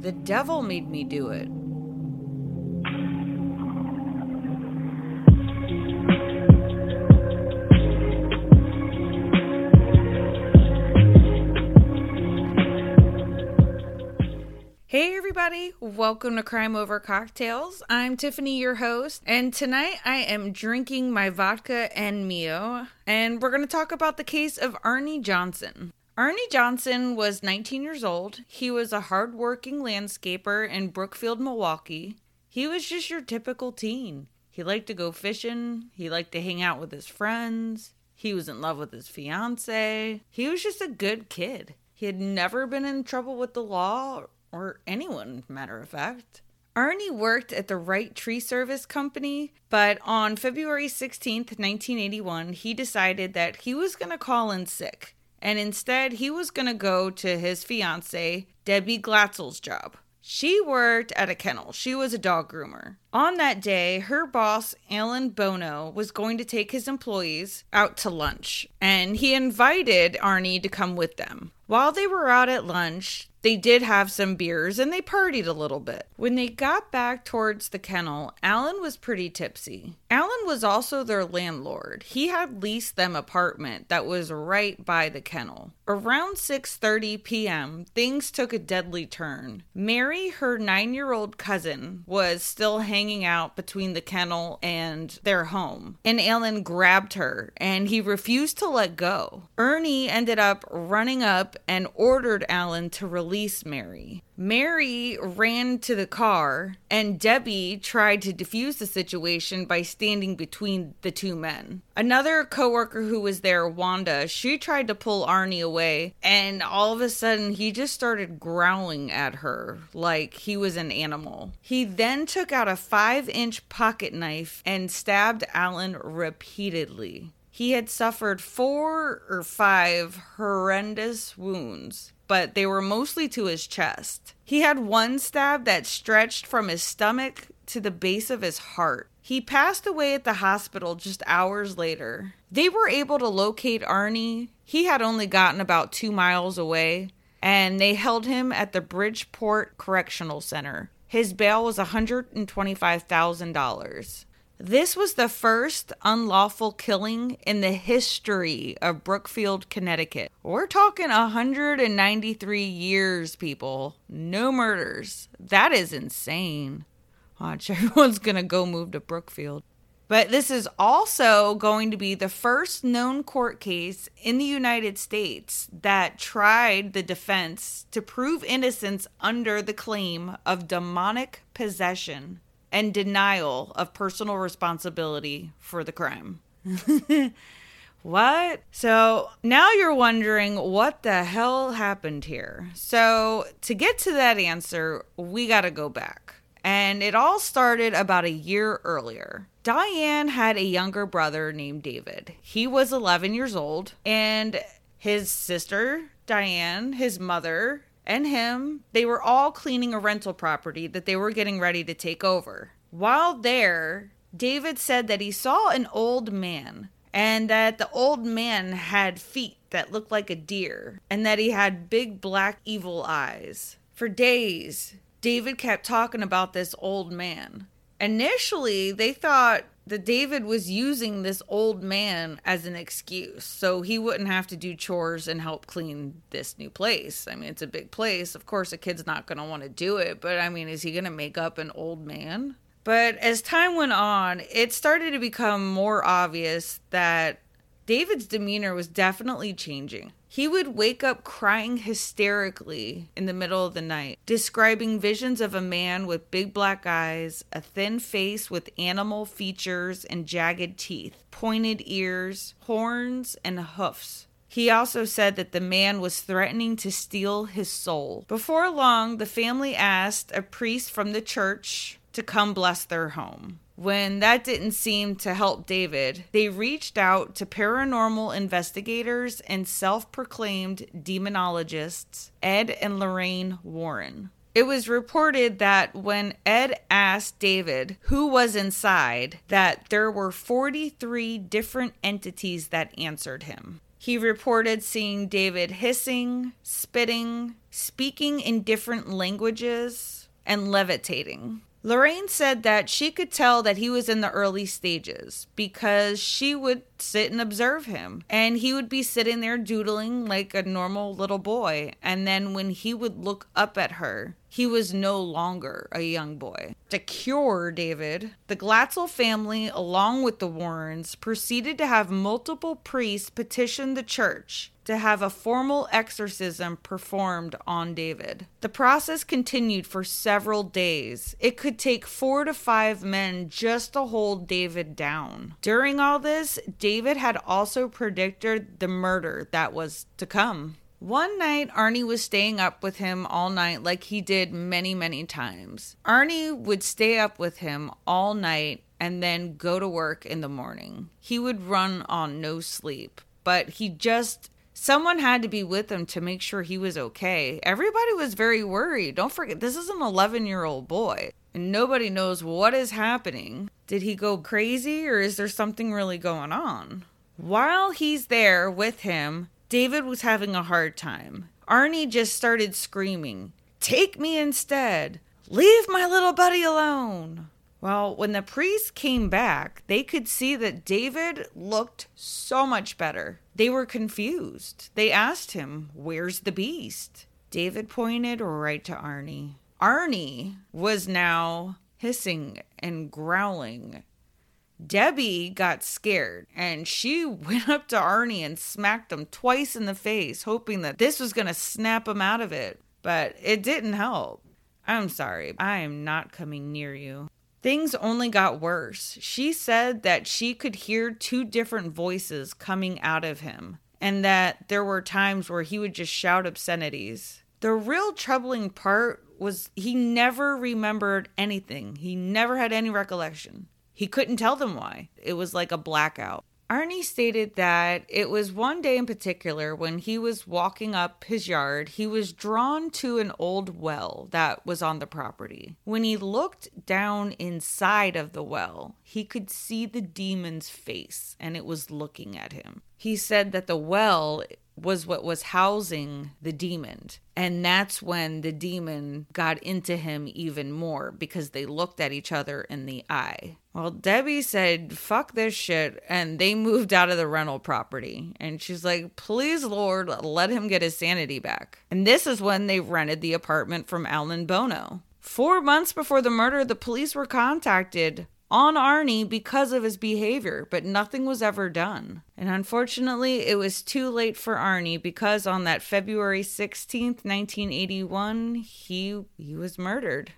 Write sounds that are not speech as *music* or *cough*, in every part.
The devil made me do it. Hey everybody, welcome to Crime Over Cocktails. I'm Tiffany, your host, and tonight I am drinking my vodka and Mio, and we're going to talk about the case of Arne Johnson. Arne Johnson was 19 years old. He was a hardworking landscaper in Brookfield, Milwaukee. He was just your typical teen. He liked to go fishing, he liked to hang out with his friends, he was in love with his fiance. He was just a good kid. He had never been in trouble with the law or anyone, matter of fact. Arne worked at the Wright Tree Service Company, but on February 16th, 1981, he decided that he was going to call in sick, and instead he was going to go to his fiancee, Debbie Glatzel's job. She worked at a kennel. She was a dog groomer. On that day, her boss, Alan Bono, was going to take his employees out to lunch, and he invited Arne to come with them. While they were out at lunch, they did have some beers and they partied a little bit. When they got back towards the kennel, Alan was pretty tipsy. Alan was also their landlord. He had leased them apartment that was right by the kennel. Around 6:30 p.m., things took a deadly turn. Mary, her 9-year-old cousin, was still hanging out between the kennel and their home, and Alan grabbed her and he refused to let go. Arne ended up running up and ordered Alan to release Mary. Mary ran to the car, and Debbie tried to defuse the situation by standing between the two men. Another coworker who was there, Wanda, she tried to pull Arne away, and all of a sudden he just started growling at her like he was an animal. He then took out a five inch pocket knife and stabbed Alan repeatedly. He had suffered four or five horrendous wounds, but they were mostly to his chest. He had one stab that stretched from his stomach to the base of his heart. He passed away at the hospital just hours later. They were able to locate Arne. He had only gotten about two miles away, and they held him at the Bridgeport Correctional Center. His bail was $125,000. This was the first unlawful killing in the history of Brookfield, Connecticut. We're talking 193 years, people. No murders. That is insane. Watch, *laughs* everyone's gonna go move to Brookfield. But this is also going to be the first known court case in the United States that tried the defense to prove innocence under the claim of demonic possession and denial of personal responsibility for the crime. *laughs* what? So now you're wondering what the hell happened here. So to get to that answer, we got to go back. And it all started about a year earlier. Diane had a younger brother named David. He was 11 years old, and his sister, Diane, his mother, and him, they were all cleaning a rental property that they were getting ready to take over. While there, David said that he saw an old man and that the old man had feet that looked like a deer and that he had big black evil eyes. For days, David kept talking about this old man. Initially, they thought that David was using this old man as an excuse so he wouldn't have to do chores and help clean this new place. I mean, it's a big place. Of course, a kid's not going to want to do it, but I mean, is he going to make up an old man? But as time went on, it started to become more obvious that David's demeanor was definitely changing. He would wake up crying hysterically in the middle of the night, describing visions of a man with big black eyes, a thin face with animal features and jagged teeth, pointed ears, horns, and hoofs. He also said that the man was threatening to steal his soul. Before long, the family asked a priest from the church to come bless their home. When that didn't seem to help David, they reached out to paranormal investigators and self proclaimed demonologists, Ed and Lorraine Warren. It was reported that when Ed asked David who was inside, that there were 43 different entities that answered him. He reported seeing David hissing, spitting, speaking in different languages, and levitating. Lorraine said that she could tell that he was in the early stages because she would sit and observe him and he would be sitting there doodling like a normal little boy. And then when he would look up at her, he was no longer a young boy. To cure David, the Glatzel family, along with the Warrens, proceeded to have multiple priests petition the church to have a formal exorcism performed on David. The process continued for several days. It could take four to five men just to hold David down. During all this, David had also predicted the murder that was to come. One night, Arne was staying up with him all night, like he did many, many times. Arne would stay up with him all night and then go to work in the morning. He would run on no sleep, but he just. Someone had to be with him to make sure he was okay. Everybody was very worried. Don't forget, this is an 11 year old boy, and nobody knows what is happening. Did he go crazy, or is there something really going on? While he's there with him, David was having a hard time. Arne just started screaming, Take me instead! Leave my little buddy alone! Well, when the priest came back, they could see that David looked so much better. They were confused. They asked him, Where's the beast? David pointed right to Arne. Arne was now hissing and growling Debbie got scared and she *laughs* went up to Arne and smacked him twice in the face, hoping that this was going to snap him out of it. But it didn't help. I'm sorry, I am not coming near you. Things only got worse. She said that she could hear two different voices coming out of him, and that there were times where he would just shout obscenities. The real troubling part was he never remembered anything, he never had any recollection. He couldn't tell them why. It was like a blackout. Arne stated that it was one day in particular when he was walking up his yard, he was drawn to an old well that was on the property. When he looked down inside of the well, he could see the demon's face and it was looking at him. He said that the well was what was housing the demon. And that's when the demon got into him even more because they looked at each other in the eye. Well, Debbie said, fuck this shit. And they moved out of the rental property. And she's like, please, Lord, let him get his sanity back. And this is when they rented the apartment from Alan Bono. Four months before the murder, the police were contacted on Arne because of his behavior, but nothing was ever done. And unfortunately, it was too late for Arne because on that February 16th, 1981, he he was murdered.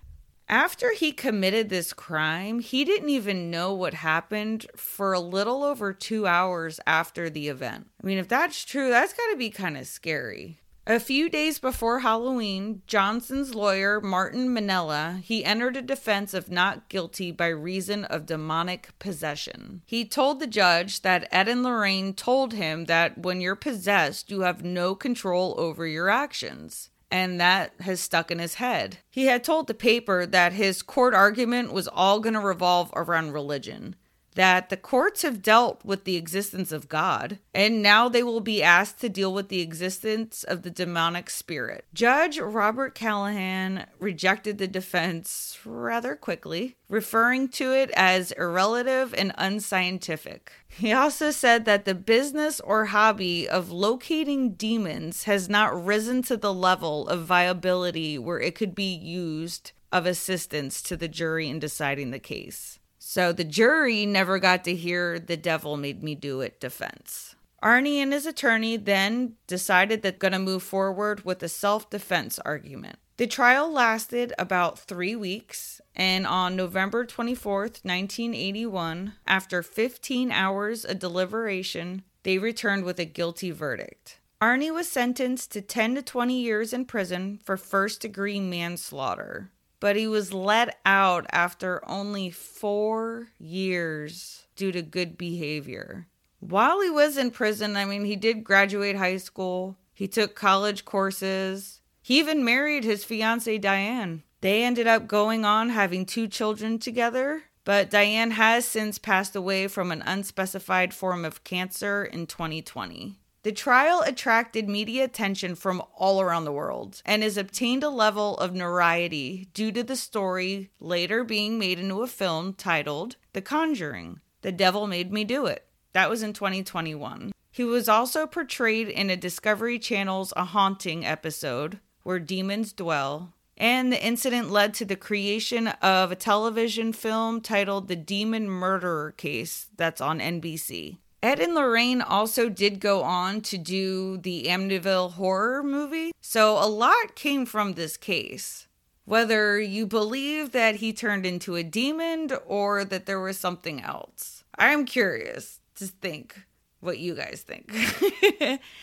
After he committed this crime, he didn't even know what happened for a little over 2 hours after the event. I mean, if that's true, that's got to be kind of scary. A few days before Halloween, Johnson's lawyer, Martin Minnella, he entered a defense of not guilty by reason of demonic possession. He told the judge that Ed and Lorraine told him that when you're possessed, you have no control over your actions. And that has stuck in his head. He had told the paper that his court argument was all going to revolve around religion that the courts have dealt with the existence of God, and now they will be asked to deal with the existence of the demonic spirit. Judge Robert Callahan rejected the defense rather quickly, referring to it as irrelative and unscientific. He also said that the business or hobby of locating demons has not risen to the level of viability where it could be used of assistance to the jury in deciding the case. So the jury never got to hear the devil made me do it defense. Arne and his attorney then decided they're going to move forward with a self defense argument. The trial lasted about three weeks, and on November 24th, 1981, after 15 hours of deliberation, they returned with a guilty verdict. Arne was sentenced to 10 to 20 years in prison for first degree manslaughter but he was let out after only four years due to good behavior. While he was in prison, I mean, he did graduate high school, he took college courses, he even married his fiancee, Diane. They ended up going on having two children together, but Diane has since passed away from an unspecified form of cancer in 2020. The trial attracted media attention from all around the world and has obtained a level of notoriety due to the story later being made into a film titled The Conjuring The Devil Made Me Do It. That was in 2021. He was also portrayed in a Discovery Channel's A Haunting episode where demons dwell. And the incident led to the creation of a television film titled The Demon Murderer Case that's on NBC. Ed and Lorraine also did go on to do the Amityville horror movie, so a lot came from this case. Whether you believe that he turned into a demon or that there was something else. I'm curious to think what you guys think.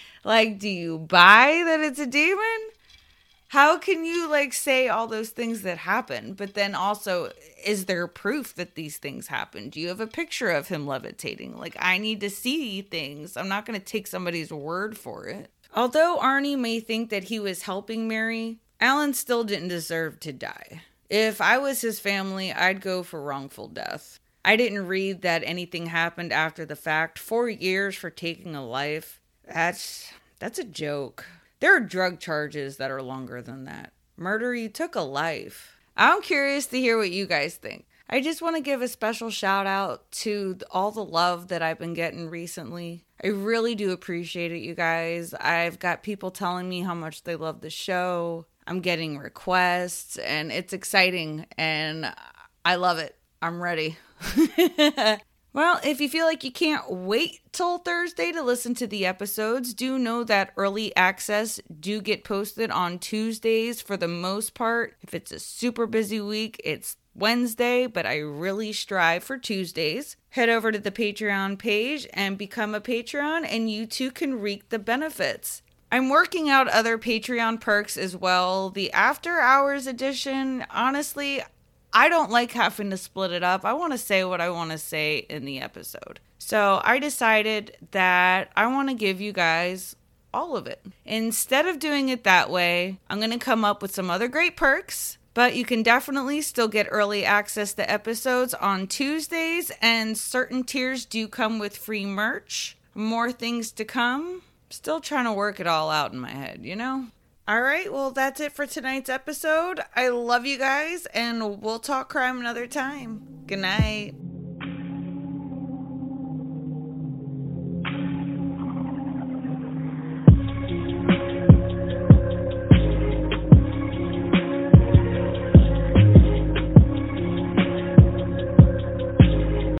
*laughs* like, do you buy that it's a demon? How can you like say all those things that happen but then also is there proof that these things happen? Do you have a picture of him levitating? Like i need to see things. I'm not going to take somebody's word for it. Although arne may think that he was helping mary alan still didn't deserve to die. If i was his family i'd go for wrongful death. I didn't read that anything happened after the fact. Four years for taking a life. That's that's a joke there are drug charges that are longer than that. Murder, you took a life. I'm curious to hear what you guys think. I just want to give a special shout out to all the love that I've been getting recently. I really do appreciate it, you guys. I've got people telling me how much they love the show. I'm getting requests, and it's exciting, and I love it. I'm ready. *laughs* Well, if you feel like you can't wait till Thursday to listen to the episodes, do know that early access do get posted on Tuesdays for the most part. If it's a super busy week, it's Wednesday, but I really strive for Tuesdays. Head over to the Patreon page and become a Patreon, and you too can reap the benefits. I'm working out other Patreon perks as well. The after hours edition, honestly, I don't like having to split it up. I want to say what I want to say in the episode. So I decided that I want to give you guys all of it. Instead of doing it that way, I'm going to come up with some other great perks. But you can definitely still get early access to episodes on Tuesdays, and certain tiers do come with free merch. More things to come. Still trying to work it all out in my head, you know? All right, well, that's it for tonight's episode. I love you guys, and we'll talk crime another time. Good night.